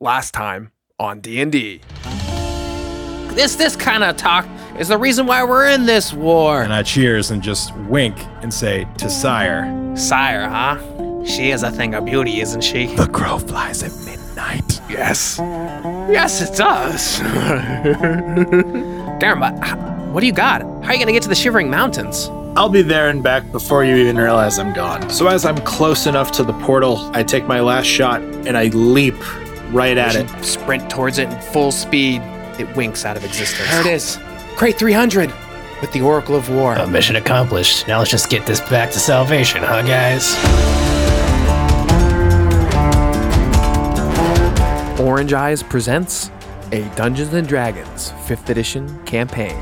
last time on D&D. This this kind of talk is the reason why we're in this war. And I cheers and just wink and say, to Cyre. Cyre, huh? She is a thing of beauty, isn't she? The crow flies at midnight. Yes. Yes, it does. Darren, but what do you got? How are you gonna get to the Shivering Mountains? I'll be there and back before you even realize I'm gone. So as I'm close enough to the portal, I take my last shot and I leap right at it. Sprint towards it in full speed. It winks out of existence. There it is. Crate 300 with the Oracle of War. Uh, mission accomplished. Now let's just get this back to salvation, huh, guys? Orange Eyes presents a Dungeons and Dragons 5th edition campaign.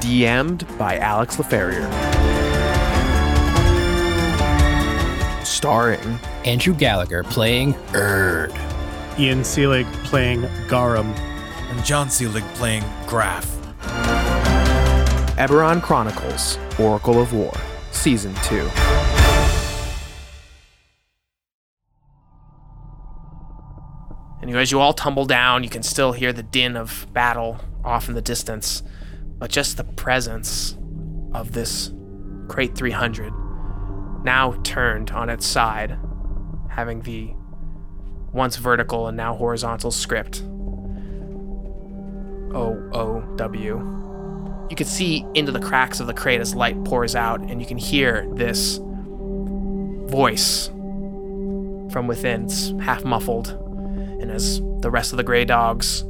DM'd by Alex LaFerrier. Starring Andrew Gallagher playing Erd. Ian Seelig playing Garum. And John Seelig playing Graf. Eberron Chronicles Oracle of War, Season 2. And as you all tumble down, you can still hear the din of battle off in the distance. But just the presence of this Crate 300, now turned on its side, having the once vertical and now horizontal script. O O W. You can see into the cracks of the crate as light pours out, and you can hear this voice from within. It's half muffled. And as the rest of the gray dogs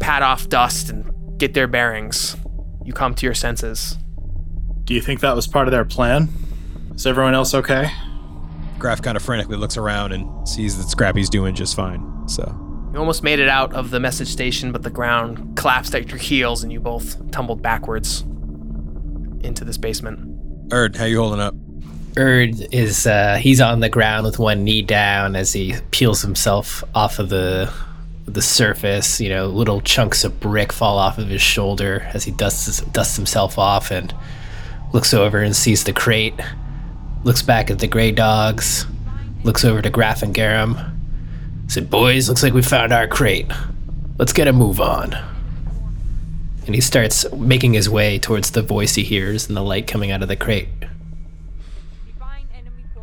pat off dust and get their bearings, you come to your senses. Do you think that was part of their plan? Is everyone else okay? Graf kind of frantically looks around and sees that Scrappy's doing just fine. So You almost made it out of the message station, but the ground collapsed at your heels and you both tumbled backwards into this basement. Erd, how you holding up? Erd is uh, he's on the ground with one knee down as he peels himself off of the the surface. You know, little chunks of brick fall off of his shoulder as he dusts dusts himself off and looks over and sees the crate. Looks back at the gray dogs. Looks over to Graf and Garum. Said, "Boys, looks like we found our crate. Let's get a move on." And he starts making his way towards the voice he hears and the light coming out of the crate.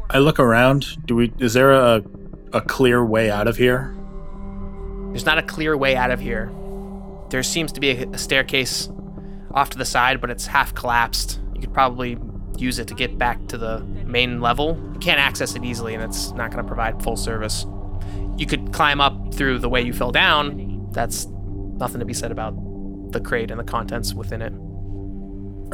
I look around. Do we? Is there a a clear way out of here? There's not a clear way out of here. There seems to be a, a staircase off to the side, but it's half collapsed. You could probably use it to get back to the main level. You can't access it easily, and it's not going to provide full service. You could climb up through the way you fell down. That's nothing to be said about the crate and the contents within it.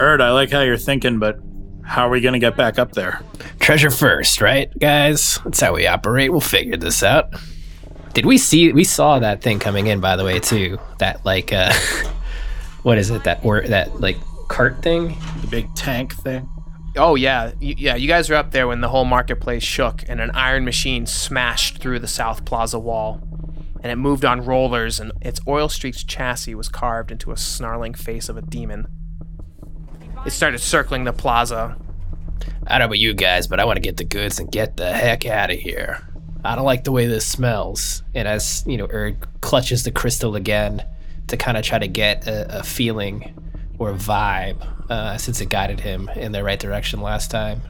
Erd, I like how you're thinking, but how are we gonna get back up there? Treasure first, right, guys? That's how we operate. We'll figure this out. Did we see? We saw that thing coming in, by the way, too. That like, uh, what is it? That or that like cart thing? The big tank thing. Oh yeah, yeah. You guys were up there when the whole marketplace shook and an iron machine smashed through the South Plaza wall, and it moved on rollers, and its oil-streaked chassis was carved into a snarling face of a demon. It started circling the plaza. I don't know about you guys, but I want to get the goods and get the heck out of here. I don't like the way this smells. And as you know, Erd clutches the crystal again to kind of try to get a, a feeling or a vibe, uh, since it guided him in the right direction last time.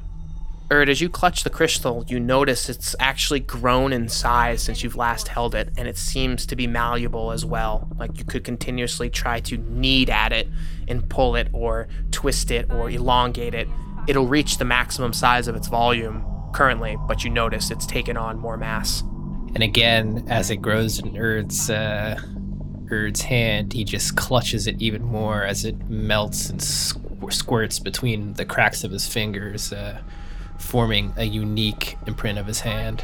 Erd, as you clutch the crystal, you notice it's actually grown in size since you've last held it, and it seems to be malleable as well. Like you could continuously try to knead at it and pull it, or twist it, or elongate it. It'll reach the maximum size of its volume currently, but you notice it's taken on more mass. And again, as it grows in Erd's uh, Erd's hand, he just clutches it even more as it melts and squ- squirts between the cracks of his fingers, uh, forming a unique imprint of his hand.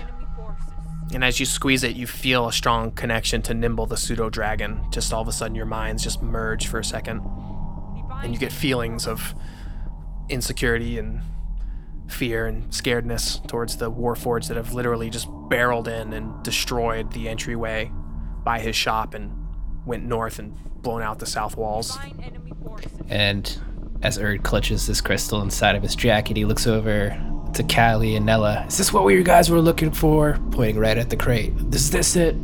And as you squeeze it, you feel a strong connection to Nimble the pseudo dragon. Just all of a sudden, your minds just merge for a second. And you get feelings of insecurity and fear and scaredness towards the warforged that have literally just barreled in and destroyed the entryway by his shop and went north and blown out the south walls. And as Erd clutches this crystal inside of his jacket, he looks over to Callie and Nella. Is this what you guys were looking for? Pointing right at the crate. Is this it?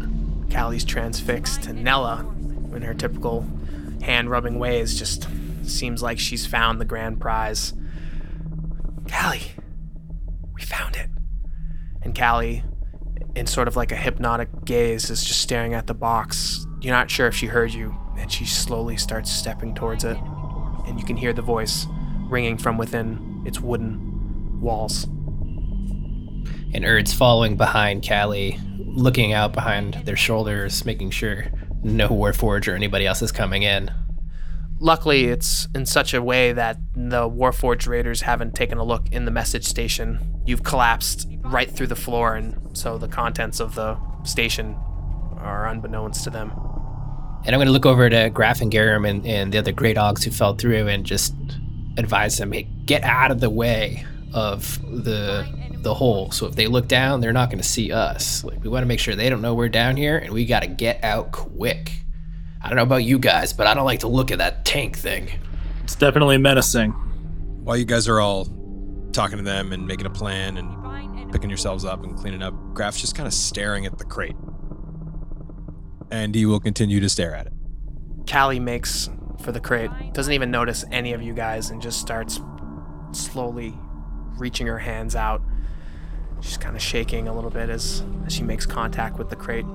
Callie's transfixed, and Nella, in her typical hand rubbing ways, just seems like she's found the grand prize. Callie, we found it. And Callie, in sort of like a hypnotic gaze, is just staring at the box. You're not sure if she heard you, and she slowly starts stepping towards it. And you can hear the voice ringing from within its wooden walls. And Erd's following behind Callie, looking out behind their shoulders, making sure no Warforged or anybody else is coming in. Luckily, it's in such a way that the Warforged raiders haven't taken a look in the message station. You've collapsed right through the floor, and so the contents of the station are unbeknownst to them. And I'm going to look over to Graf and Garum and, and the other Grey Dogs who fell through and just advise them, hey, get out of the way of the the hole. So if they look down, they're not going to see us. Like we want to make sure they don't know we're down here, and we got to get out quick. I don't know about you guys, but I don't like to look at that tank thing. It's definitely menacing. While you guys are all talking to them and making a plan and picking yourselves up and cleaning up, Graf's just kind of staring at the crate. And he will continue to stare at it. Callie makes for the crate, doesn't even notice any of you guys, and just starts slowly reaching her hands out. She's kind of shaking a little bit as, as she makes contact with the crate,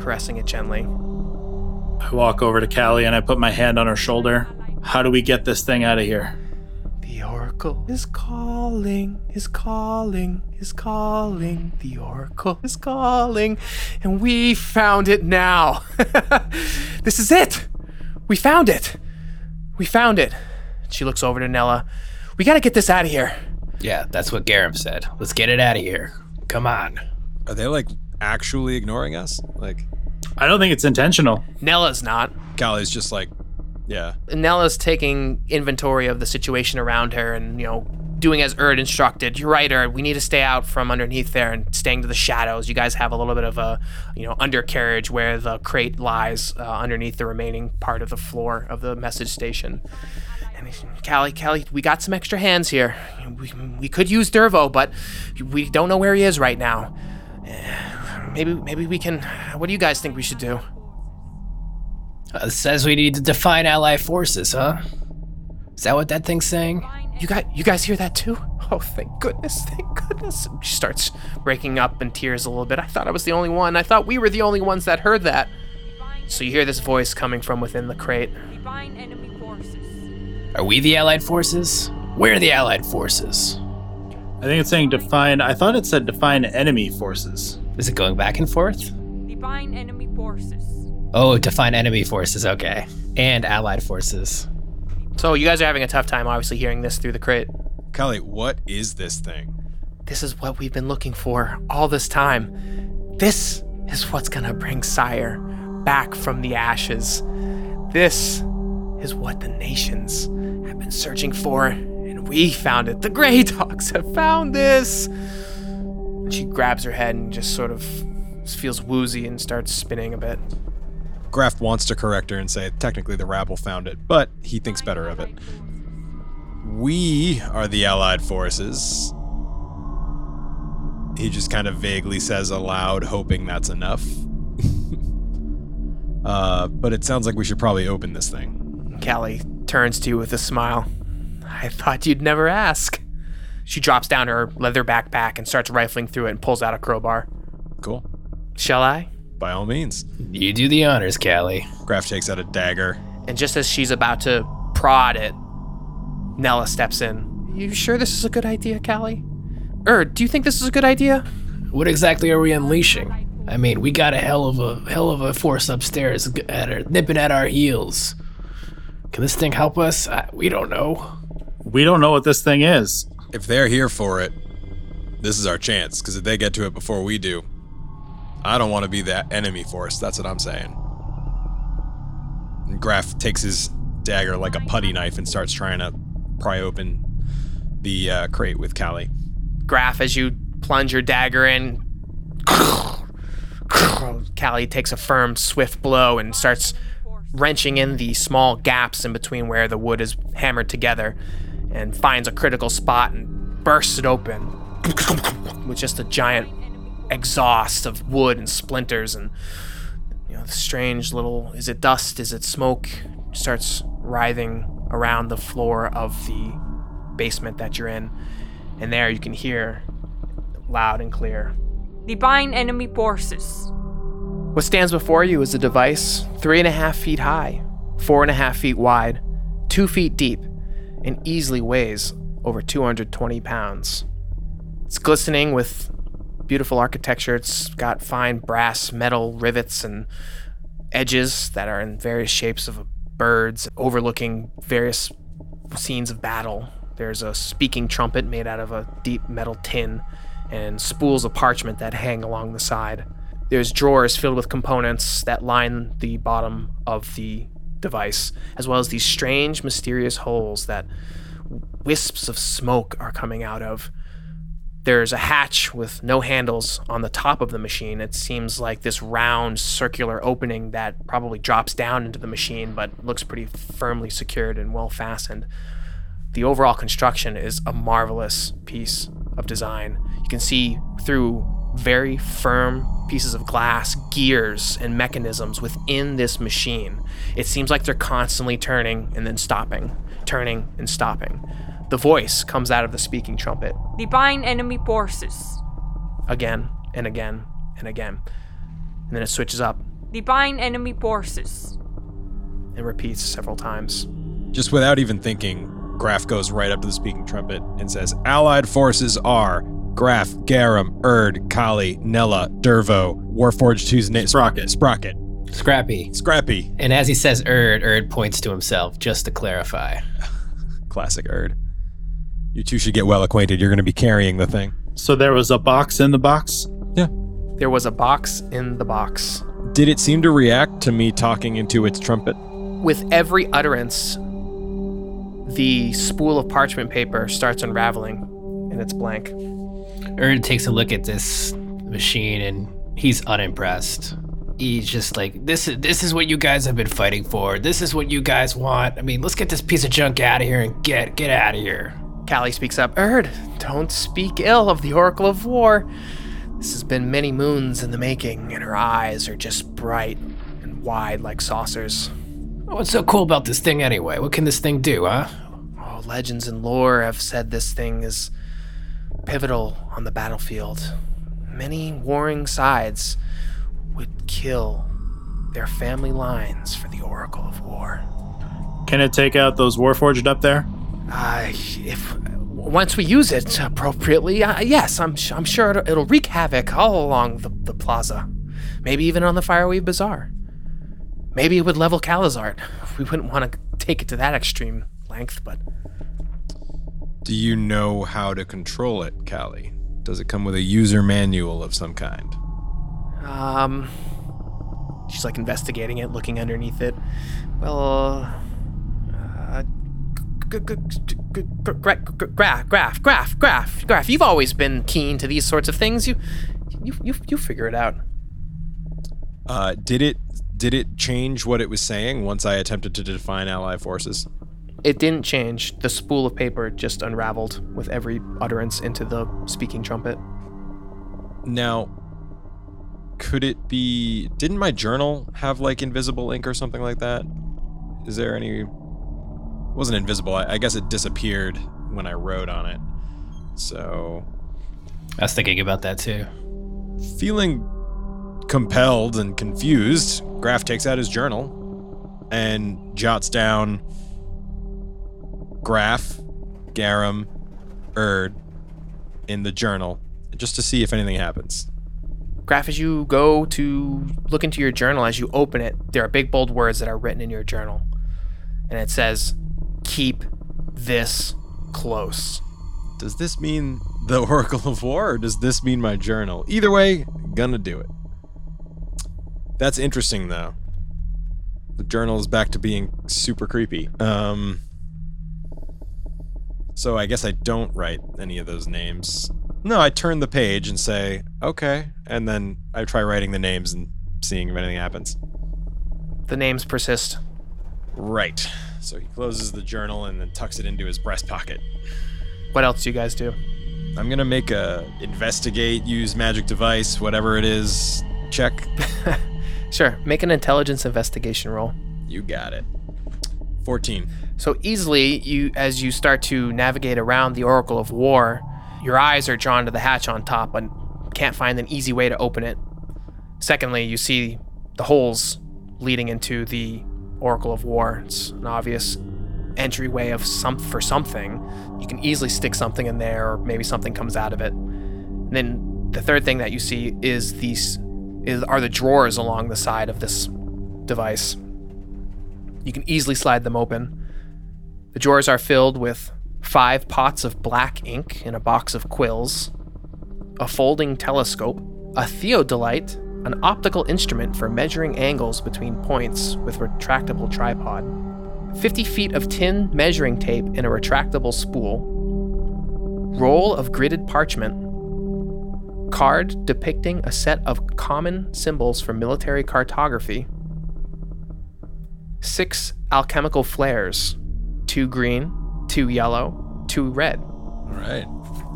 caressing it gently. I walk over to Callie and I put my hand on her shoulder. How do we get this thing out of here? The Oracle is calling, is calling, is calling. The Oracle is calling, and we found it now. this is it. We found it. We found it. She looks over to Nella. We gotta get this out of here. Yeah, that's what Garum said. Let's get it out of here. Come on. Are they like actually ignoring us? Like, I don't think it's intentional. Nella's not. Callie's just like, yeah. Nella's taking inventory of the situation around her and, you know, doing as Erd instructed. You're right, Erd. We need to stay out from underneath there and staying to the shadows. You guys have a little bit of a, you know, undercarriage where the crate lies uh, underneath the remaining part of the floor of the message station. And Callie, Callie, we got some extra hands here. We, we could use Dervo, but we don't know where he is right now. Maybe, maybe we can. What do you guys think we should do? Uh, says we need to define ally forces, huh? Is that what that thing's saying? You got, you guys hear that too? Oh, thank goodness, thank goodness. She starts breaking up in tears a little bit. I thought I was the only one. I thought we were the only ones that heard that. So you hear this voice coming from within the crate. Enemy forces. Are we the allied forces? We're the allied forces. I think it's saying define. I thought it said define enemy forces. Is it going back and forth? Define enemy forces. Oh, define enemy forces, okay. And allied forces. So you guys are having a tough time, obviously, hearing this through the crate. Kelly, what is this thing? This is what we've been looking for all this time. This is what's gonna bring Cyre back from the ashes. This is what the nations have been searching for, and we found it. The Grey Dogs have found this. And she grabs her head and just sort of feels woozy and starts spinning a bit. Graf wants to correct her and say technically the rabble found it, but he thinks better of it. We are the allied forces. He just kind of vaguely says aloud, hoping that's enough. uh, but it sounds like we should probably open this thing. Callie turns to you with a smile. I thought you'd never ask. She drops down her leather backpack and starts rifling through it and pulls out a crowbar. Cool. Shall I? By all means. You do the honors, Callie. Graf takes out a dagger. And just as she's about to prod it, Nella steps in. You sure this is a good idea, Callie? Er, do you think this is a good idea? What exactly are we unleashing? I mean, we got a hell of a hell of a force upstairs at our, nipping at our heels. Can this thing help us? I, we don't know. We don't know what this thing is. If they're here for it, this is our chance, because if they get to it before we do, I don't want to be that enemy force. That's what I'm saying. And Graf takes his dagger like a putty knife and starts trying to pry open the uh, crate with Callie. Graf, as you plunge your dagger in, Callie takes a firm, swift blow and starts wrenching in the small gaps in between where the wood is hammered together and finds a critical spot and bursts it open. with just a giant exhaust of wood and splinters and you know the strange little is it dust? Is it smoke? Starts writhing around the floor of the basement that you're in. And there you can hear loud and clear. Divine enemy forces. what stands before you is a device three and a half feet high four and a half feet wide two feet deep and easily weighs over 220 pounds. It's glistening with beautiful architecture. It's got fine brass, metal rivets and edges that are in various shapes of birds, overlooking various scenes of battle. There's a speaking trumpet made out of a deep metal tin and spools of parchment that hang along the side. There's drawers filled with components that line the bottom of the device, as well as these strange, mysterious holes that wisps of smoke are coming out of. There's a hatch with no handles on the top of the machine. It seems like this round circular opening that probably drops down into the machine but looks pretty firmly secured and well fastened. The overall construction is a marvelous piece of design. You can see through very firm pieces of glass, gears, and mechanisms within this machine. It seems like they're constantly turning and then stopping, turning and stopping. The voice comes out of the speaking trumpet Divine enemy forces. again and again and again. And then it switches up Divine enemy forces. and repeats several times. Just without even thinking, Graf goes right up to the speaking trumpet and says, Allied forces are Graf, Garum, Erd, Callie, Nella, Dervo, Warforged 2's name. Sprocket. Sprocket. Scrappy. Scrappy. And as he says Erd, Erd points to himself, just to clarify. Classic Erd. You two should get well acquainted. You're going to be carrying the thing. So there was a box in the box. Yeah. There was a box in the box. Did it seem to react to me talking into its trumpet? With every utterance, the spool of parchment paper starts unraveling and it's blank. Erd takes a look at this machine and he's unimpressed. He's just like, this is this is what you guys have been fighting for. This is what you guys want. I mean, let's get this piece of junk out of here and get get out of here. Callie speaks up Erd, don't speak ill of the Oracle of War. This has been many moons in the making, and her eyes are just bright and wide like saucers. What's so cool about this thing anyway? What can this thing do, huh? Oh, legends and lore have said this thing is pivotal on the battlefield. Many warring sides would kill their family lines for the Oracle of War. Can it take out those Warforged up there? Uh, if once we use it appropriately, uh, yes, I'm I'm sure it'll, it'll wreak havoc all along the, the plaza, maybe even on the Fireweave Bazaar. Maybe it would level Calazart. We wouldn't want to take it to that extreme length, but Do you know how to control it, Callie? Does it come with a user manual of some kind? um, she's like investigating it, looking underneath it. Well, uh, Graf, Graf, Graf, Graf, Graf. You've always been keen to these sorts of things. You, you, you, you figure it out. Uh, did it did it change what it was saying once I attempted to define ally forces? It didn't change. The spool of paper just unraveled with every utterance into the speaking trumpet. Now, could it be? Didn't my journal have like invisible ink or something like that? Is there any? It wasn't invisible. I, I guess it disappeared when I rode on it. So, I was thinking about that too. feeling compelled and confused, Graf takes out his journal and jots down Graf, Garum, Erd in the journal just to see if anything happens. Graf, as you go to look into your journal, as you open it, there are big bold words that are written in your journal. And it says, Keep this close. Does this mean the Oracle of War or does this mean my journal? Either way, gonna do it. That's interesting though. The journal is back to being super creepy. Um So I guess I don't write any of those names. No, I turn the page and say, "Okay," and then I try writing the names and seeing if anything happens. The names persist. Right. So he closes the journal and then tucks it into his breast pocket. What else do you guys do? I'm gonna make a investigate, use magic device, whatever it is. Check. Sure, make an intelligence investigation roll. You got it. 14. So easily, you as you start to navigate around the Oracle of War, your eyes are drawn to the hatch on top, but can't find an easy way to open it. Secondly, you see the holes leading into the Oracle of War. It's an obvious entryway of some for something. You can easily stick something in there, or maybe something comes out of it. And then the third thing that you see is these is are the drawers along the side of this device. You can easily slide them open. The drawers are filled with five pots of black ink in a box of quills, a folding telescope, a theodolite, an optical instrument for measuring angles between points with retractable tripod, 50 feet of tin measuring tape in a retractable spool, roll of gridded parchment, card depicting a set of common symbols for military cartography, six alchemical flares, two green, two yellow, two red, All right.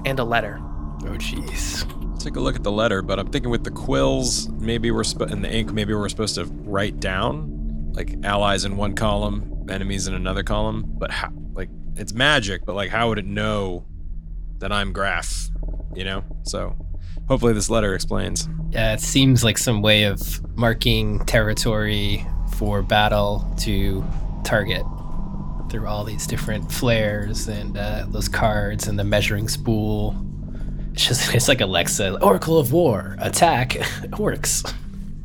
and a letter. Oh, jeez. Take a look at the letter, but I'm thinking with the quills, maybe we're and the ink, maybe we're supposed to write down like allies in one column, enemies in another column. But how? Like it's magic, but like how would it know that I'm Graf? You know. So hopefully this letter explains. Yeah, it seems like some way of marking territory for battle to target through all these different flares and uh, those cards and the measuring spool. It's just it's like Alexa, Oracle of War, attack works.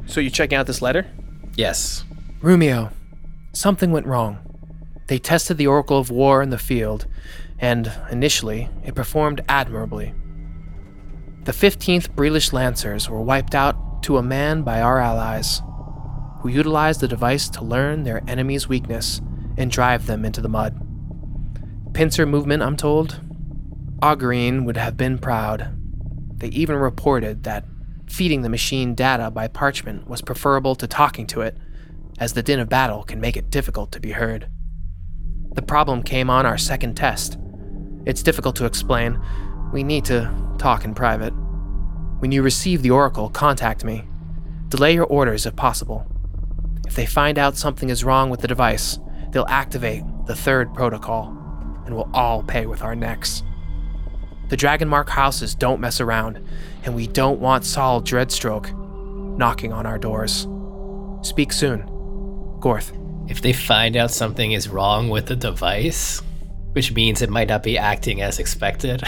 So you checking out this letter? Yes. Rumio, something went wrong. They tested the Oracle of War in the field, and initially, it performed admirably. The 15th Brelish Lancers were wiped out to a man by our allies, who utilized the device to learn their enemy's weakness and drive them into the mud. Pincer movement, I'm told. Augreen would have been proud. They even reported that feeding the machine data by parchment was preferable to talking to it, as the din of battle can make it difficult to be heard. The problem came on our second test. It's difficult to explain. We need to talk in private. When you receive the Oracle, contact me. Delay your orders if possible. If they find out something is wrong with the device, they'll activate the third protocol, and we'll all pay with our necks. The Dragonmark houses don't mess around, and we don't want Saul Dreadstroke knocking on our doors. Speak soon. Gorth. If they find out something is wrong with the device, which means it might not be acting as expected. I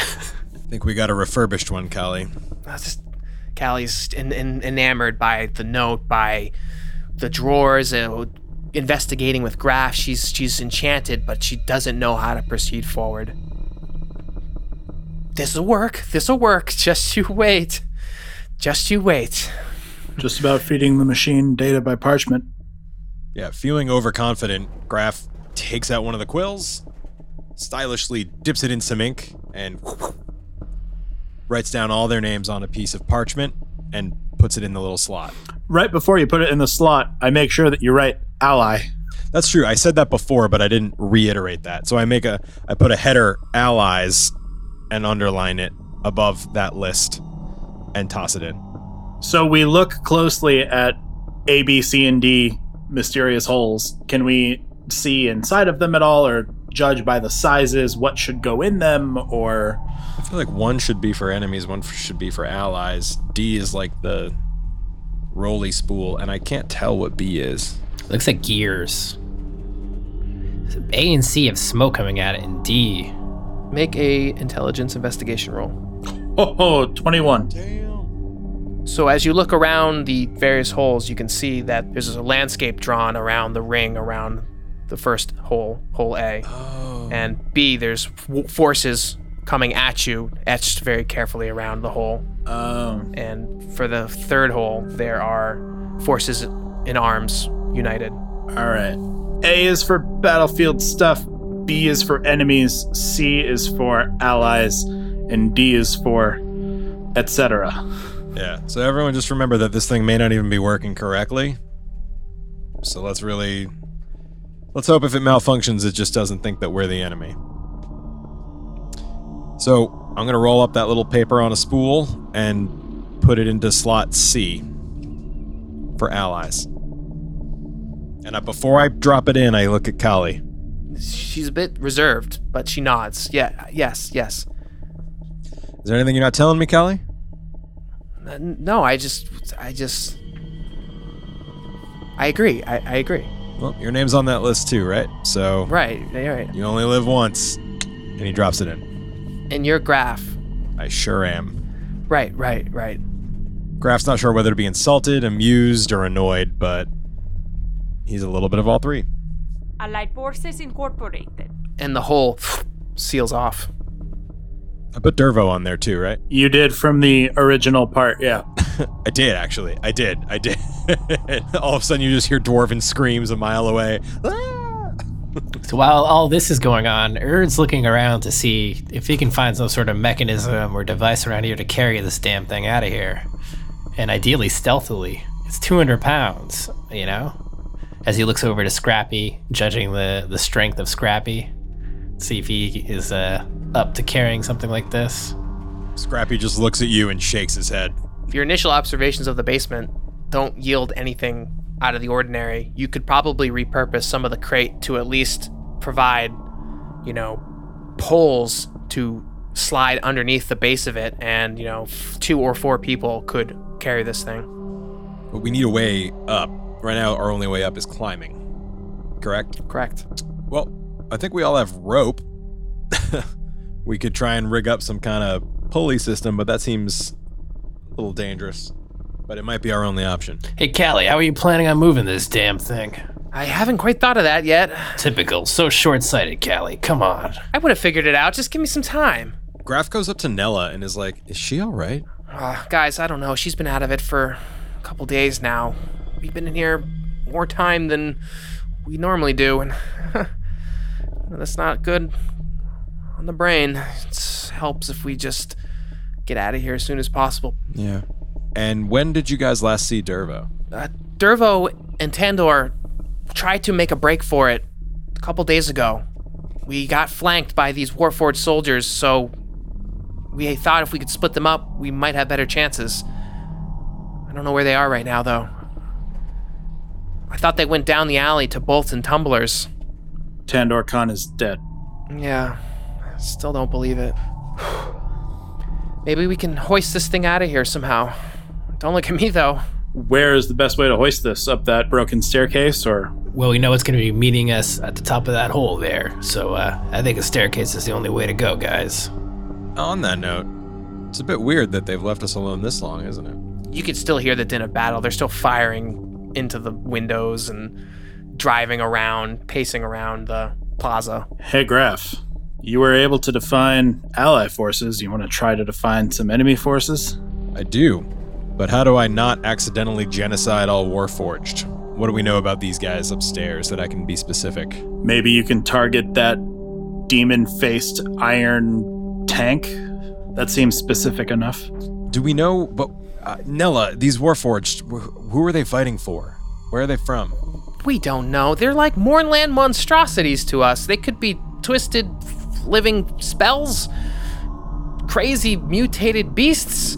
think we got a refurbished one, Callie. That's just Callie's en- en- enamored by the note, by the drawers, uh, investigating with Graf. She's she's enchanted, but she doesn't know how to proceed forward. This'll work. This'll work. Just you wait. Just you wait. Just about feeding the machine data by parchment. Yeah, feeling overconfident, Graf takes out one of the quills, stylishly dips it in some ink, and writes down all their names on a piece of parchment and puts it in the little slot. Right before you put it in the slot, I make sure that you write ally. That's true. I said that before, but I didn't reiterate that. So I make a I put a header allies and underline it above that list and toss it in. So we look closely at A, B, C, and D mysterious holes. Can we see inside of them at all or judge by the sizes what should go in them or I feel like one should be for enemies, one should be for allies. D is like the roly spool, and I can't tell what B is. Looks like gears. A and C have smoke coming at it, and D. Make a intelligence investigation roll. oh, oh 21. So as you look around the various holes, you can see that there's a landscape drawn around the ring around the first hole, hole A. And B, there's w- forces coming at you, etched very carefully around the hole. Um, And for the third hole, there are forces in arms united. all right. A is for battlefield stuff, B is for enemies, C is for allies, and D is for etc. Yeah. So everyone just remember that this thing may not even be working correctly. So let's really let's hope if it malfunctions it just doesn't think that we're the enemy. So I'm gonna roll up that little paper on a spool and put it into slot C for allies. And uh, before I drop it in, I look at Callie. She's a bit reserved, but she nods. Yeah, yes, yes. Is there anything you're not telling me, Callie? Uh, No, I just, I just, I agree. I, I agree. Well, your name's on that list too, right? So Right, yeah, right. you only live once. And he drops it in. And your Graf. I sure am. Right, right, right. Graf's not sure whether to be insulted, amused, or annoyed, but he's a little bit of all three. Allied Forces Incorporated. And the hole seals off. I put Dervo on there too, right? You did from the original part, yeah. I did actually. I did. I did. all of a sudden, you just hear dwarven screams a mile away. Ah! So while all this is going on, Erd's looking around to see if he can find some sort of mechanism or device around here to carry this damn thing out of here. And ideally stealthily. It's 200 pounds, you know? As he looks over to Scrappy, judging the, the strength of Scrappy, see if he is uh, up to carrying something like this. Scrappy just looks at you and shakes his head. If your initial observations of the basement don't yield anything out of the ordinary, you could probably repurpose some of the crate to at least provide, you know, poles to slide underneath the base of it, and, you know, two or four people could carry this thing. But we need a way up. Right now, our only way up is climbing. Correct? Correct. Well, I think we all have rope. we could try and rig up some kind of pulley system, but that seems a little dangerous. But it might be our only option. Hey, Callie, how are you planning on moving this damn thing? I haven't quite thought of that yet. Typical. So short sighted, Callie. Come on. I would have figured it out. Just give me some time. Graf goes up to Nella and is like, Is she alright? Uh, guys, I don't know. She's been out of it for a couple days now. We've been in here more time than we normally do, and that's not good on the brain. It helps if we just get out of here as soon as possible. Yeah. And when did you guys last see Dervo? Uh, Dervo and Tandor tried to make a break for it a couple days ago. We got flanked by these Warforged soldiers, so we thought if we could split them up, we might have better chances. I don't know where they are right now, though. I thought they went down the alley to bolts and tumblers. Tandor Khan is dead. Yeah, I still don't believe it. Maybe we can hoist this thing out of here somehow. Don't look at me, though. Where is the best way to hoist this? Up that broken staircase or Well, we know it's going to be meeting us at the top of that hole there, so uh, I think a staircase is the only way to go, guys. On that note, it's a bit weird that they've left us alone this long, isn't it? You can still hear the din of battle. They're still firing into the windows and driving around, pacing around the plaza. Hey Graf, you were able to define ally forces. You want to try to define some enemy forces? I do. But how do I not accidentally genocide all Warforged? What do we know about these guys upstairs that I can be specific? Maybe you can target that demon faced iron tank? That seems specific enough. Do we know? But uh, Nella, these Warforged, wh- who are they fighting for? Where are they from? We don't know. They're like Mournland monstrosities to us. They could be twisted, living spells, crazy mutated beasts,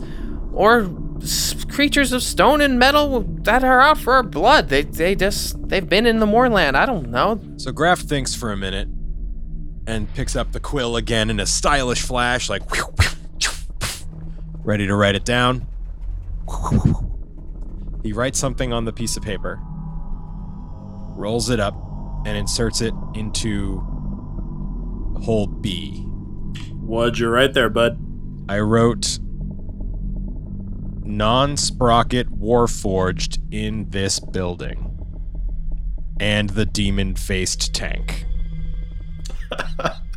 or s- creatures of stone and metal that are out for our blood. They they just they've been in the Mournland. I don't know. So Graf thinks for a minute and picks up the quill again in a stylish flash, like ready to write it down. He writes something on the piece of paper, rolls it up, and inserts it into hole B. What'd you write there, bud? I wrote non sprocket warforged in this building. And the demon faced tank.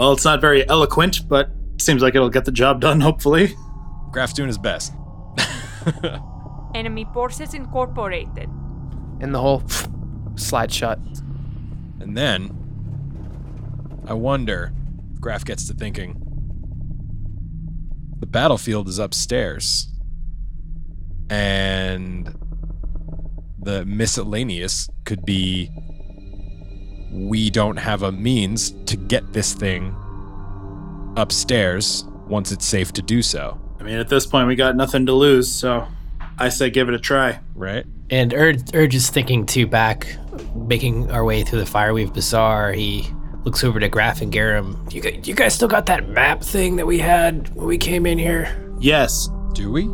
Well, it's not very eloquent, but seems like it'll get the job done, hopefully. Graf's doing his best. Enemy Forces Incorporated. And the hole slide shut. And then I wonder, Graf gets to thinking. The battlefield is upstairs. And the miscellaneous could be we don't have a means to get this thing upstairs once it's safe to do so, I mean, at this point, we got nothing to lose, so I say give it a try. right? And Urge, Urge is thinking too back, making our way through the Fireweave Bazaar. He looks over to Graf and Garum. You, you guys still got that map thing that we had when we came in here? Yes, Do we?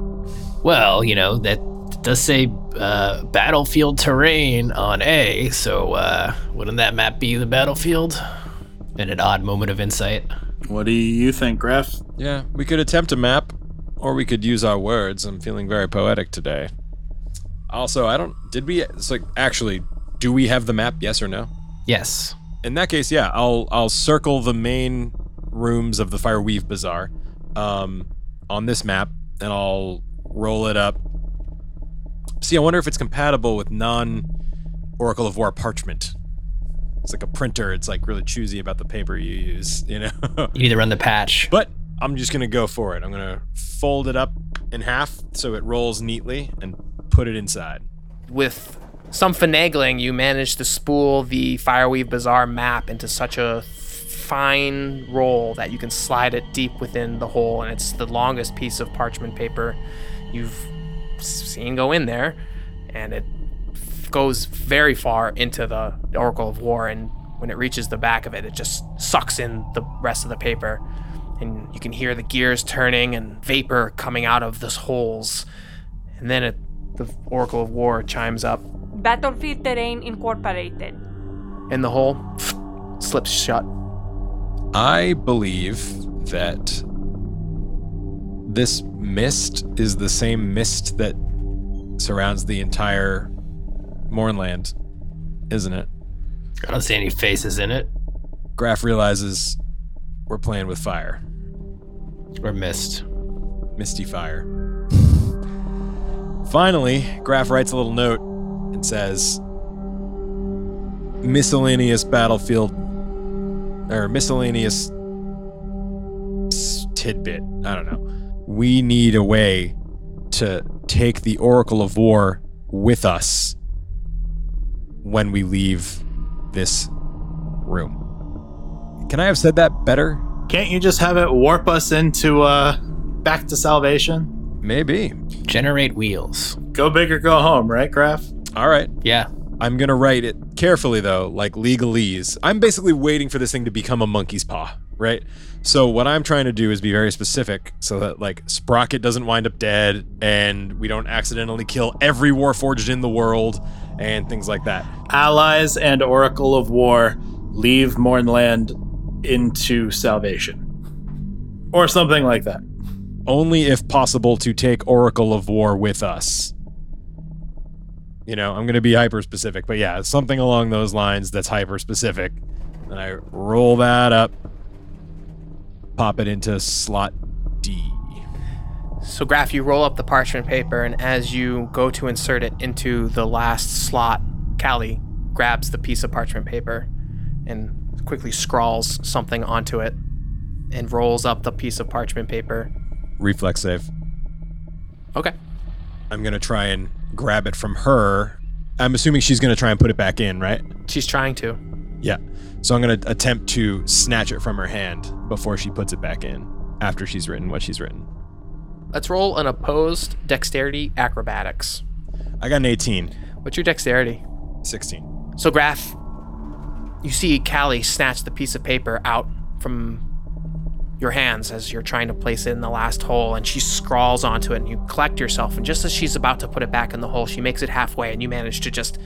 Well, you know, that does say uh, battlefield terrain on A, so uh, wouldn't that map be the battlefield? And an odd moment of insight. what do you think, Graf? Yeah, we could attempt a map, or we could use our words. I'm feeling very poetic today. Also, I don't. Did we? It's like actually, do we have the map? Yes or no? Yes. In that case, yeah, I'll I'll circle the main rooms of the Fireweave Bazaar, um, on this map, and I'll roll it up. See, I wonder if it's compatible with non Oracle of War parchment. It's like a printer. It's like really choosy about the paper you use, you know. You need to run the patch. But I'm just gonna go for it. I'm gonna fold it up in half so it rolls neatly and put it inside. With some finagling, you manage to spool the Fireweave Bazaar map into such a fine roll that you can slide it deep within the hole, and it's the longest piece of parchment paper you've seen go in there, and it goes very far into the Oracle of War, and when it reaches the back of it, it just sucks in the rest of the paper, and you can hear the gears turning and vapor coming out of those holes, and then it, the Oracle of War chimes up, Battlefield Terrain Incorporated. and the hole slips shut. I believe that this mist is the same mist that surrounds the entire Mournland, isn't it? I don't see any faces in it. Graf realizes we're playing with fire. Or mist. Misty fire. Finally, Graf writes a little note and says miscellaneous battlefield or miscellaneous tidbit. I don't know. We need a way to take the Oracle of War with us when we leave this room. Can I have said that better? Can't you just have it warp us into uh back to salvation? Maybe. Generate wheels. Go big or go home, right, Graf? All right. Yeah. I'm gonna write it carefully though, like legalese. I'm basically waiting for this thing to become a monkey's paw, right? So what I'm trying to do is be very specific so that like Sprocket doesn't wind up dead and we don't accidentally kill every Warforged in the world and things like that. Allies and Oracle of War leave Mournland into salvation. Or something like that. Only if possible to take Oracle of War with us. You know, I'm gonna be hyper specific, but yeah, something along those lines that's hyper specific. And I roll that up, pop it into slot D. So, Graf, you roll up the parchment paper, and as you go to insert it into the last slot, Callie grabs the piece of parchment paper and quickly scrawls something onto it and rolls up the piece of parchment paper. Reflex save. Okay. I'm gonna try and grab it from her. I'm assuming she's gonna try and put it back in, right? She's trying to. Yeah. So I'm gonna attempt to snatch it from her hand before she puts it back in after she's written what she's written. Let's roll an opposed dexterity acrobatics. I got an 18. What's your dexterity? 16. So, Graf, you see Callie snatch the piece of paper out from your hands as you're trying to place it in the last hole, and she scrawls onto it, and you collect yourself. And just as she's about to put it back in the hole, she makes it halfway, and you manage to just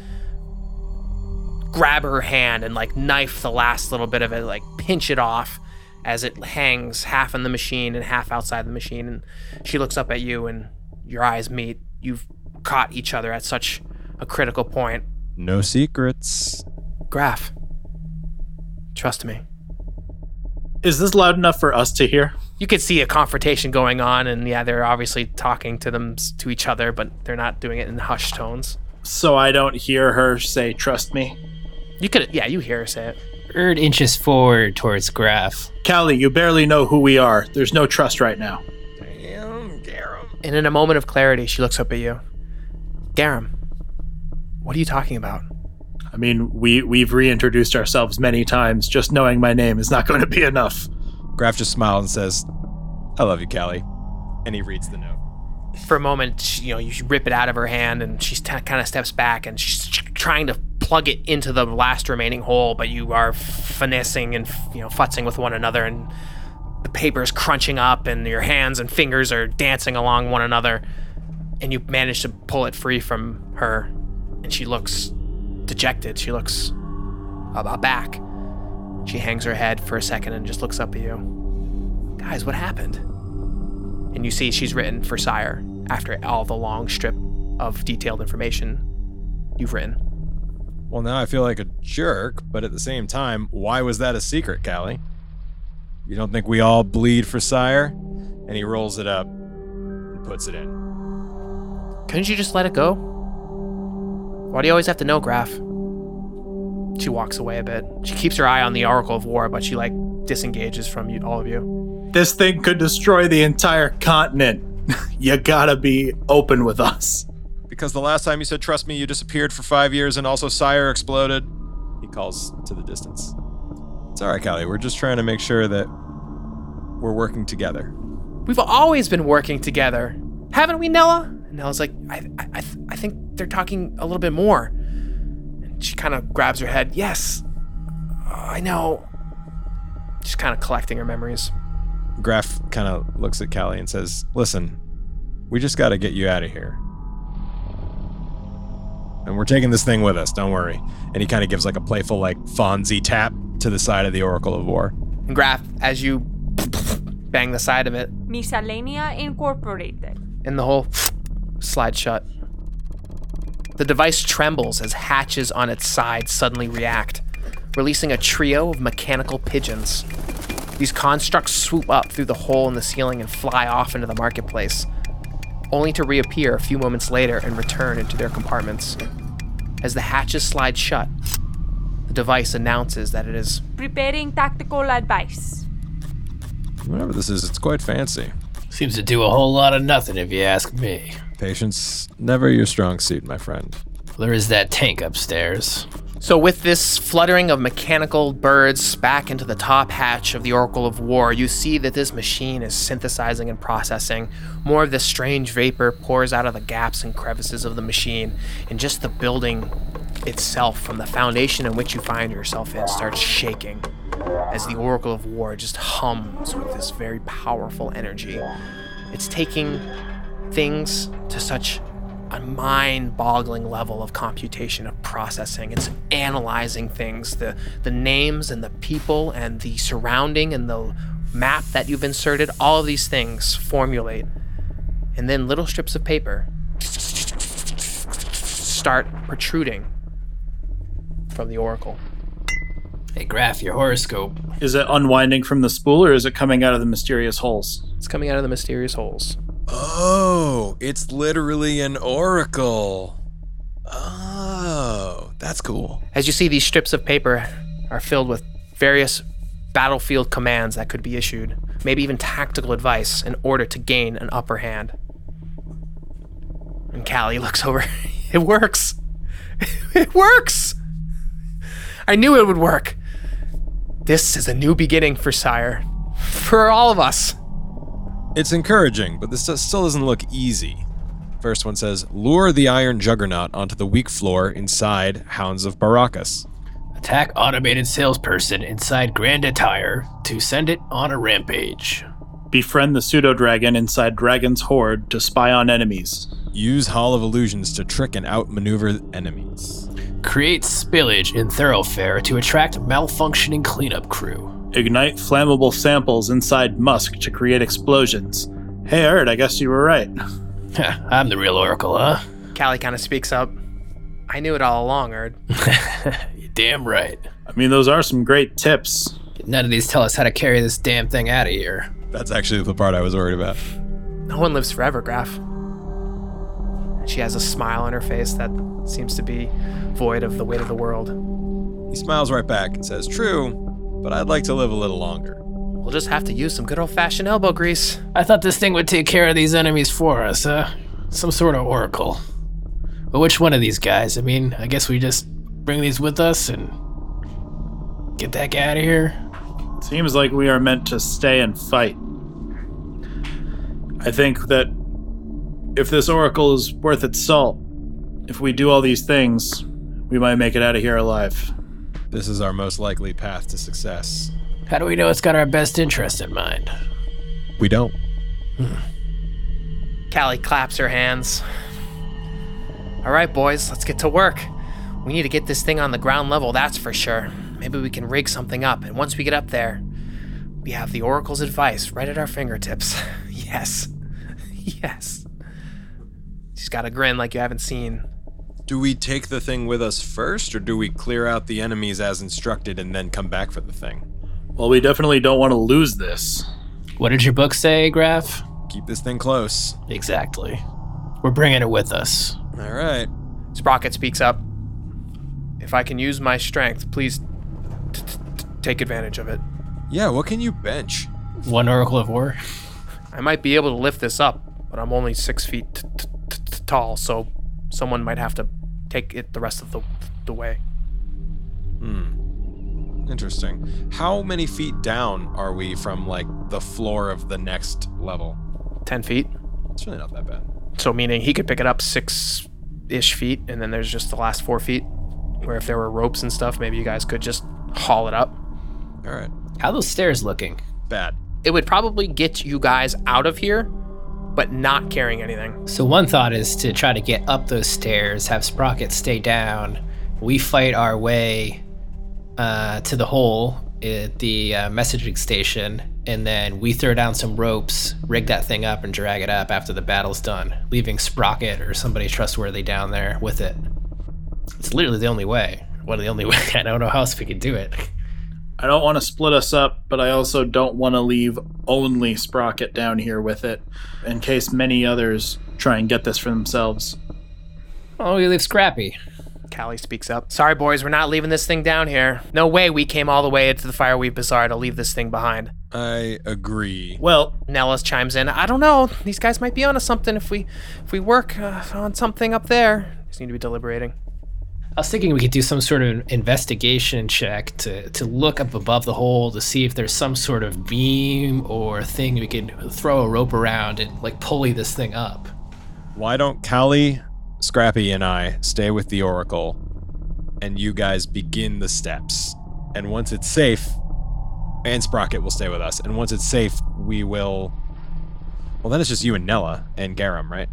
grab her hand and like knife the last little bit of it, like pinch it off as it hangs half in the machine and half outside the machine. And she looks up at you, and your eyes meet. You've caught each other at such a critical point. No secrets. Graf, trust me. Is this loud enough for us to hear? You could see a confrontation going on, and yeah, they're obviously talking to them to each other, but they're not doing it in hushed tones. So I don't hear her say, trust me. You could, yeah, you hear her say it. Erd inches forward towards Graf. Callie, you barely know who we are. There's no trust right now. Damn, Garum. And in a moment of clarity, she looks up at you. Garum, what are you talking about? I mean, we we've reintroduced ourselves many times. Just knowing my name is not going to be enough. Graf just smiles and says, I love you, Callie. And he reads the note. For a moment, you know, you rip it out of her hand, and she t- kind of steps back, and she's trying to plug it into the last remaining hole, but you are finessing and you know futzing with one another, and the paper is crunching up, and your hands and fingers are dancing along one another, and you manage to pull it free from her, and she looks dejected. She looks about back. She hangs her head for a second and just looks up at you. Guys, what happened? And you see she's written for Cyre after all the long strip of detailed information you've written. Well, now I feel like a jerk, but at the same time, why was that a secret, Callie? You don't think we all bleed for Cyre? And he rolls it up and puts it in. Couldn't you just let it go? Why do you always have to know, Graf? She walks away a bit. She keeps her eye on the Oracle of War, but she like disengages from you, all of you. This thing could destroy the entire continent. you gotta be open with us. Because the last time you said trust me, you disappeared for five years and also Cyre exploded. He calls to the distance. It's alright, Callie. We're just trying to make sure that we're working together. We've always been working together, haven't we, Nella? And Nella's like, I, I, I, think they're talking a little bit more. And she kind of grabs her head. Yes, I know. She's kind of collecting her memories. Graf kind of looks at Callie and says, Listen, we just got to get you out of here. And we're taking this thing with us, don't worry. And he kind of gives like a playful, like Fonzie tap to the side of the Oracle of War. And Graf, as you bang the side of it, Miscellanea Incorporated. and the whole slides shut. The device trembles as hatches on its side suddenly react, releasing a trio of mechanical pigeons. These constructs swoop up through the hole in the ceiling and fly off into the marketplace, only to reappear a few moments later and return into their compartments. As the hatches slide shut, the device announces that it is Preparing tactical advice. Whatever this is, it's quite fancy. Seems to do a whole lot of nothing if you ask me. Patience, never your strong suit, my friend. There is that tank upstairs. So, with this fluttering of mechanical birds back into the top hatch of the Oracle of War, you see that this machine is synthesizing and processing. More of this strange vapor pours out of the gaps and crevices of the machine, and just the building itself, from the foundation in which you find yourself in, starts shaking as the Oracle of War just hums with this very powerful energy. It's taking things to such a mind boggling level of computation of processing. It's analyzing things, the, the names and the people and the surrounding and the map that you've inserted, all of these things formulate. And then little strips of paper start protruding from the oracle. Hey, Graf, your horoscope. Is it unwinding from the spool or is it coming out of the mysterious holes? It's coming out of the mysterious holes. Oh, it's literally an oracle. Oh, that's cool. As you see, these strips of paper are filled with various battlefield commands that could be issued, maybe even tactical advice in order to gain an upper hand. And Callie looks over. It works! It works! I knew it would work. This is a new beginning for Cyre. For all of us. It's encouraging, but this still doesn't look easy. First one says, lure the iron juggernaut onto the weak floor inside Hounds of Baracus. Attack automated salesperson inside Grand Attire to send it on a rampage. Befriend the pseudo dragon inside Dragon's Horde to spy on enemies. Use Hall of Illusions to trick and outmaneuver enemies. Create spillage in Thoroughfare to attract malfunctioning cleanup crew. Ignite flammable samples inside Musk to create explosions. Hey, Erd, I guess you were right. I'm the real Oracle, huh? Callie kind of speaks up. I knew it all along, Erd. You're damn right. I mean, those are some great tips. None of these tell us how to carry this damn thing out of here. That's actually the part I was worried about. No one lives forever, Graf. She has a smile on her face that seems to be void of the weight of the world. He smiles right back and says, True, but I'd like to live a little longer. We'll just have to use some good old fashioned elbow grease. I thought this thing would take care of these enemies for us, huh? Some sort of oracle. But which one of these guys? I mean, I guess we just bring these with us and get that guy out of here. Seems like we are meant to stay and fight. I think that if this oracle is worth its salt, if we do all these things, we might make it out of here alive. This is our most likely path to success. How do we know it's got our best interest in mind? We don't. Hmm. Callie claps her hands. All right, boys, let's get to work. We need to get this thing on the ground level, that's for sure. Maybe we can rig something up, and once we get up there, we have the Oracle's advice right at our fingertips. yes. yes. She's got a grin like you haven't seen. Do we take the thing with us first, or do we clear out the enemies as instructed and then come back for the thing? Well, we definitely don't want to lose this. What did your book say, Graf? Keep this thing close. Exactly. We're bringing it with us. All right. Sprocket speaks up. If I can use my strength, please t- t- t- take advantage of it. Yeah, what can you bench? One Oracle of War. I might be able to lift this up, but I'm only six feet t- t- t- t- tall, so someone might have to take it the rest of the, the way. Hmm. Interesting. How many feet down are we from like the floor of the next level? Ten feet. It's really not that bad. So meaning he could pick it up six ish feet, and then there's just the last four feet. Where if there were ropes and stuff, maybe you guys could just haul it up. All right. How those stairs looking? Bad. It would probably get you guys out of here, but not carrying anything. So one thought is to try to get up those stairs, have Sprocket stay down. We fight our way uh, to the hole at the uh, messaging station, and then we throw down some ropes, rig that thing up, and drag it up after the battle's done, leaving Sprocket or somebody trustworthy down there with it. It's literally the only way. One of the only way. I don't know how else we could do it. I don't want to split us up, but I also don't want to leave only Sprocket down here with it, in case many others try and get this for themselves. Oh, we leave Scrappy. Callie speaks up. Sorry, boys, we're not leaving this thing down here. No way we came all the way to the Fireweave Bazaar to leave this thing behind. I agree. Well, Nellis chimes in. I don't know. These guys might be onto something if we if we work uh, on something up there. Just need to be deliberating. I was thinking we could do some sort of investigation check to, to look up above the hole to see if there's some sort of beam or thing we could throw a rope around and like pulley this thing up. Why don't Callie, Scrappy, and I stay with the Oracle and you guys begin the steps? And once it's safe, and Sprocket will stay with us. And once it's safe, we will. Well, then it's just you and Nella and Garum, right?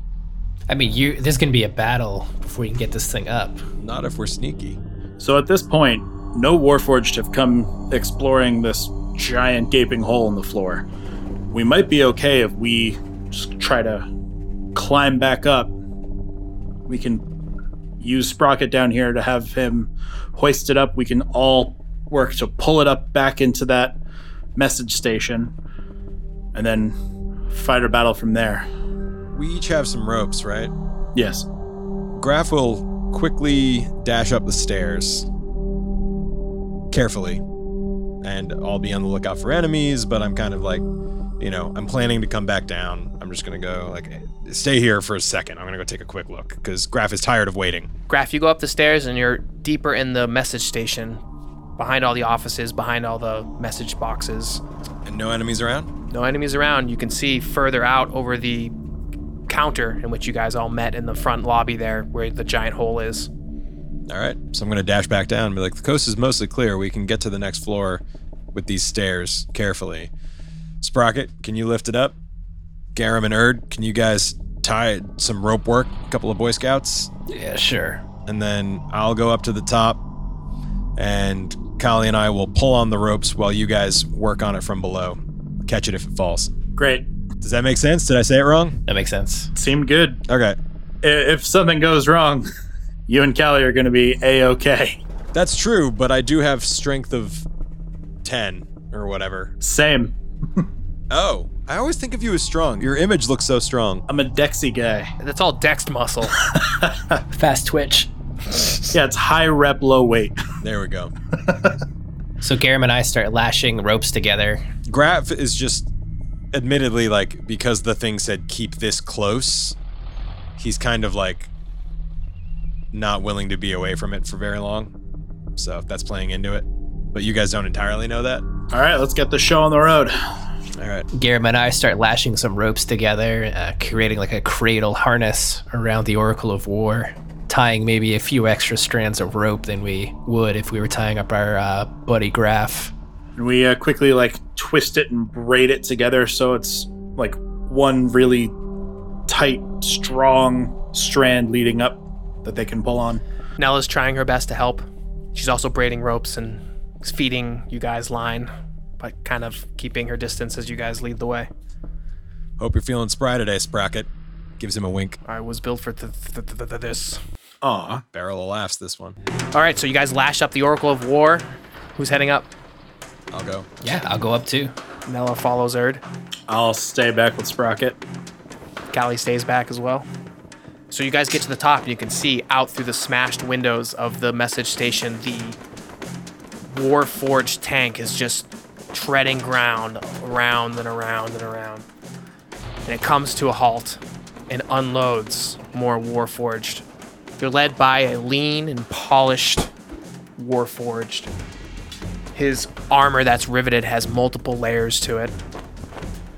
I mean, you there's gonna be a battle before you can get this thing up. Not if we're sneaky. so at this point, no Warforged have come exploring this giant gaping hole in the floor. We might be okay if we just try to climb back up. We can use Sprocket down here to have him hoist it up. We can all work to pull it up back into that message station and then fight our battle from there. We each have some ropes, right? Yes. Graf will quickly dash up the stairs. Carefully. And I'll be on the lookout for enemies, but I'm kind of like, you know, I'm planning to come back down. I'm just gonna go, like, stay here for a second. I'm gonna go take a quick look, because Graf is tired of waiting. Graf, you go up the stairs and you're deeper in the message station, behind all the offices, behind all the message boxes. And no enemies around? No enemies around. You can see further out over the counter in which you guys all met in the front lobby there, where the giant hole is. All right, so I'm gonna dash back down and be like, the coast is mostly clear. We can get to the next floor with these stairs carefully. Sprocket, can you lift it up? Garum and Erd, can you guys tie some rope work? A couple of Boy Scouts? Yeah, sure. and then I'll go up to the top, and Callie and I will pull on the ropes while you guys work on it from below. Catch it if it falls. Great. Does that make sense? Did I say it wrong? That makes sense. Seemed good. Okay. If something goes wrong, you and Callie are going to be a okay. That's true, but I do have strength of 10 or whatever. Same. Oh, I always think of you as strong. Your image looks so strong. I'm a Dexy guy. That's all dexed muscle. Fast twitch. Yeah, it's high rep, low weight. There we go. So Garum and I start lashing ropes together. Graf is just admittedly like because the thing said keep this close, he's kind of like not willing to be away from it for very long. So that's playing into it. But you guys don't entirely know that. All right, let's get the show on the road. All right. Garum and I start lashing some ropes together, uh, creating like a cradle harness around the Oracle of War, tying maybe a few extra strands of rope than we would if we were tying up our uh, buddy Graf. And we uh, quickly like twist it and braid it together so it's like one really tight, strong strand leading up that they can pull on. Nella's trying her best to help. She's also braiding ropes and feeding you guys line, but kind of keeping her distance as you guys lead the way. Hope you're feeling spry today, Sprocket. Gives him a wink. I was built for th- th- th- th- this. Aw. Barrel of laughs, this one. All right, so you guys lash up the Oracle of War. Who's heading up? I'll go. Yeah, I'll go up too. Nella follows Erd. I'll stay back with Sprocket. Callie stays back as well. So you guys get to the top and you can see out through the smashed windows of the message station the Warforged tank is just treading ground around and around and around. And it comes to a halt and unloads more Warforged. You're led by a lean and polished Warforged. His armor that's riveted has multiple layers to it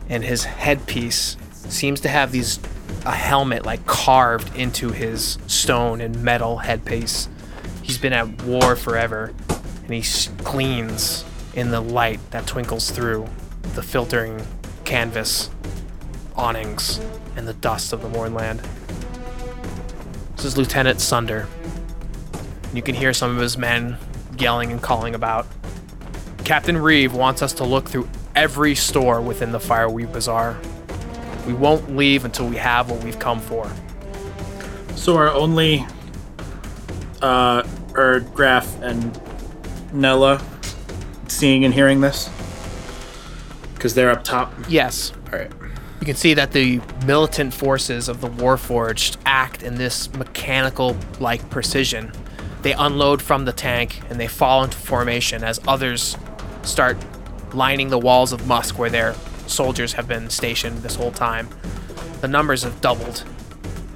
and his headpiece seems to have these a helmet like carved into his stone and metal headpiece. He's been at war forever, and he gleams in the light that twinkles through the filtering canvas awnings and the dust of the Mournland. This is Lieutenant Sunder. You can hear some of his men yelling and calling about. Captain Reeve wants us to look through every store within the Fireweave Bazaar. We won't leave until we have what we've come for. So our only uh Erd, Graf, and Nella seeing and hearing this? Because they're up top. Yes, Alright. you can see that the militant forces of the Warforged act in this mechanical like precision. They unload from the tank and they fall into formation as others start lining the walls of Musk where their soldiers have been stationed this whole time. The numbers have doubled.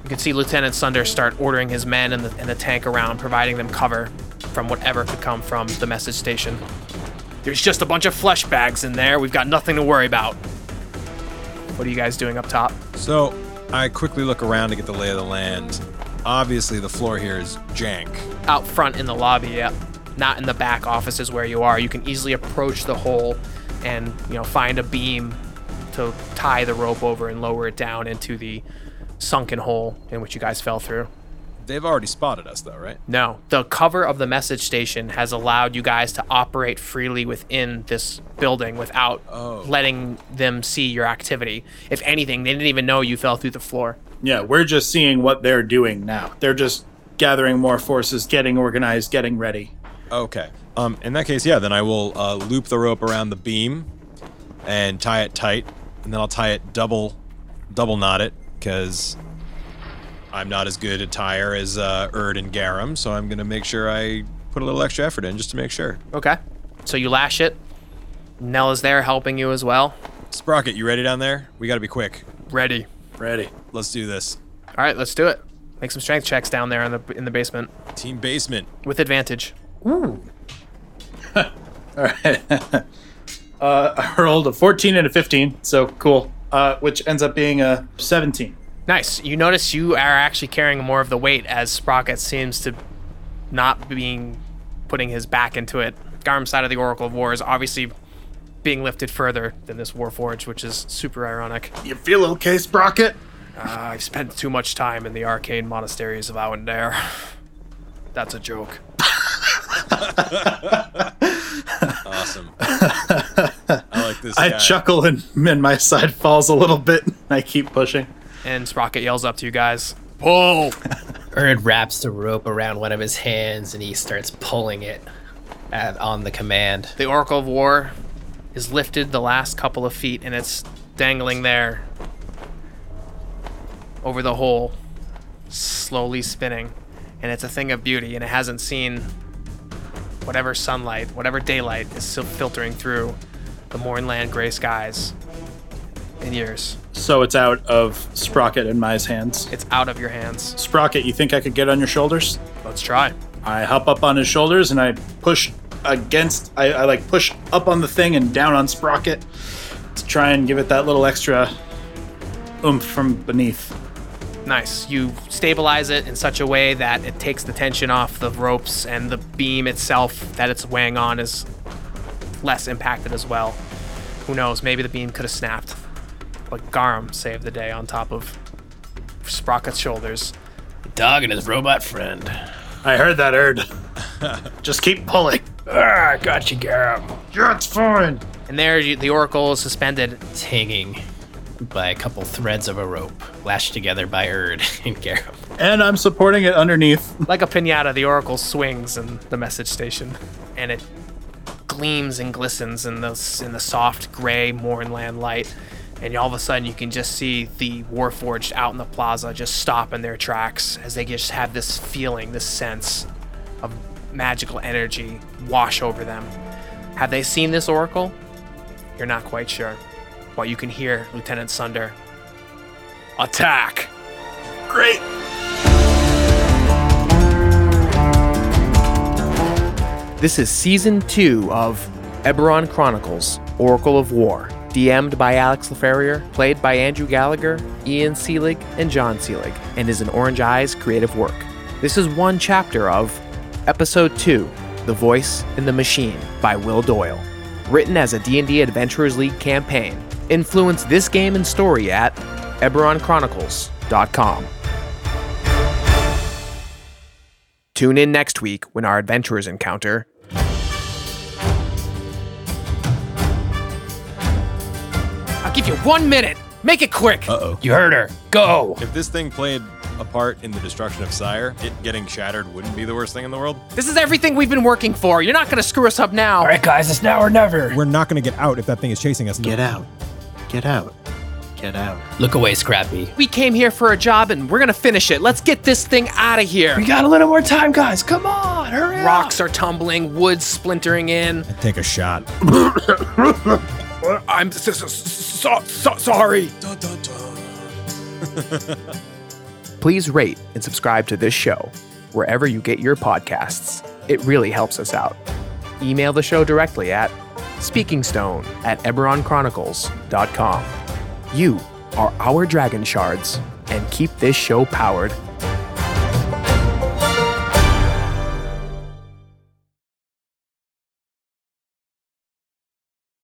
You can see Lieutenant Sunder start ordering his men and the, and the tank around, providing them cover from whatever could come from the message station. There's just a bunch of flesh bags in there. We've got nothing to worry about. What are you guys doing up top? So I quickly look around to get the lay of the land. Obviously, the floor here is jank. Out front in the lobby, yeah. Not in the back offices where you are. You can easily approach the hole and, you know, find a beam to tie the rope over and lower it down into the sunken hole in which you guys fell through. They've already spotted us, though, right? No, the cover of the message station has allowed you guys to operate freely within this building without Oh. letting them see your activity. If anything, they didn't even know you fell through the floor. Yeah, we're just seeing what they're doing now. They're just gathering more forces, getting organized, getting ready. Okay. Um, in that case, yeah, then I will uh, loop the rope around the beam and tie it tight, and then I'll tie it double, double knot it, because I'm not as good a tire as uh, Erd and Garum, so I'm gonna make sure I put a little extra effort in just to make sure. Okay. So you lash it. Nell is there helping you as well. Sprocket, you ready down there? We gotta be quick. Ready. Ready. Let's do this. All right, let's do it. Make some strength checks down there in the in the basement Team basement. with advantage. All right. uh, I rolled a 14 and a 15, so cool. Uh, which ends up being a 17. Nice. You notice you are actually carrying more of the weight as Sprocket seems to not being putting his back into it. Garum's side of the Oracle of War is obviously being lifted further than this Warforge, which is super ironic. You feel okay, Sprocket? Uh, I've spent too much time in the arcane monasteries of Aundair. That's a joke. Awesome. I like this. I guy. chuckle and, and my side falls a little bit. I keep pushing. And Sprocket yells up to you guys, Pull! Erd wraps the rope around one of his hands and he starts pulling it at, on the command. The Oracle of War is lifted the last couple of feet and it's dangling there over the hole, slowly spinning. And it's a thing of beauty and it hasn't seen whatever sunlight, whatever daylight is still filtering through the Mournland gray skies in years. So it's out of Sprocket and Mai's hands. It's out of your hands. Sprocket, you think I could get on your shoulders? Let's try. I hop up on his shoulders and I push against. I, I like push up on the thing and down on Sprocket to try and give it that little extra oomph from beneath. Nice. You stabilize it in such a way that it takes the tension off the ropes and the beam itself that it's weighing on is less impacted as well. Who knows? Maybe the beam could have snapped. But Garum saved the day on top of Sprocket's shoulders. The Dog and his robot friend. I heard that, Erd. Just keep pulling. Ah, got you, Garum. Yeah, it's fine. And there, you, the Oracle is suspended. It's hanging by a couple threads of a rope, lashed together by Erd and Garum. And I'm supporting it underneath. Like a pinata, the Oracle swings in the message station, and it gleams and glistens in the in the soft gray Mournland light. And all of a sudden, you can just see the Warforged out in the plaza just stop in their tracks as they just have this feeling, this sense of magical energy wash over them. Have they seen this Oracle? You're not quite sure. But you can hear Lieutenant Sunder. Attack! Great. This is season two of Eberron Chronicles Oracle of War, DM'd by Alex LaFerrier, played by Andrew Gallagher, Ian Seelig, and John Seelig, and is an Orange Eyes creative work. This is one chapter of Episode 2, The Voice in the Machine by Will Doyle. Written as a D&D Adventurers League campaign. Influence this game and story at EberronChronicles.com. Tune in next week when our adventurers encounter I'll give you one minute! Make it quick! Uh-oh. You heard her. Go. If this thing played a part in the destruction of Cyre, it getting shattered wouldn't be the worst thing in the world. This is everything we've been working for. You're not gonna screw us up now. All right, guys, it's now or never. We're not going to get out if that thing is chasing us. Get out. Get out. Get out. Look away, Scrappy. We came here for a job and we're gonna finish it. Let's get this thing out of here. We got a little more time, guys. Come on, hurry up. Rocks are tumbling, wood splintering in. Take a shot. I'm so, so, so, so sorry. please rate and subscribe to this show wherever you get your podcasts. It really helps us out. Email the show directly at speakingstone at eberronchronicles.com. You are our dragon shards and keep this show powered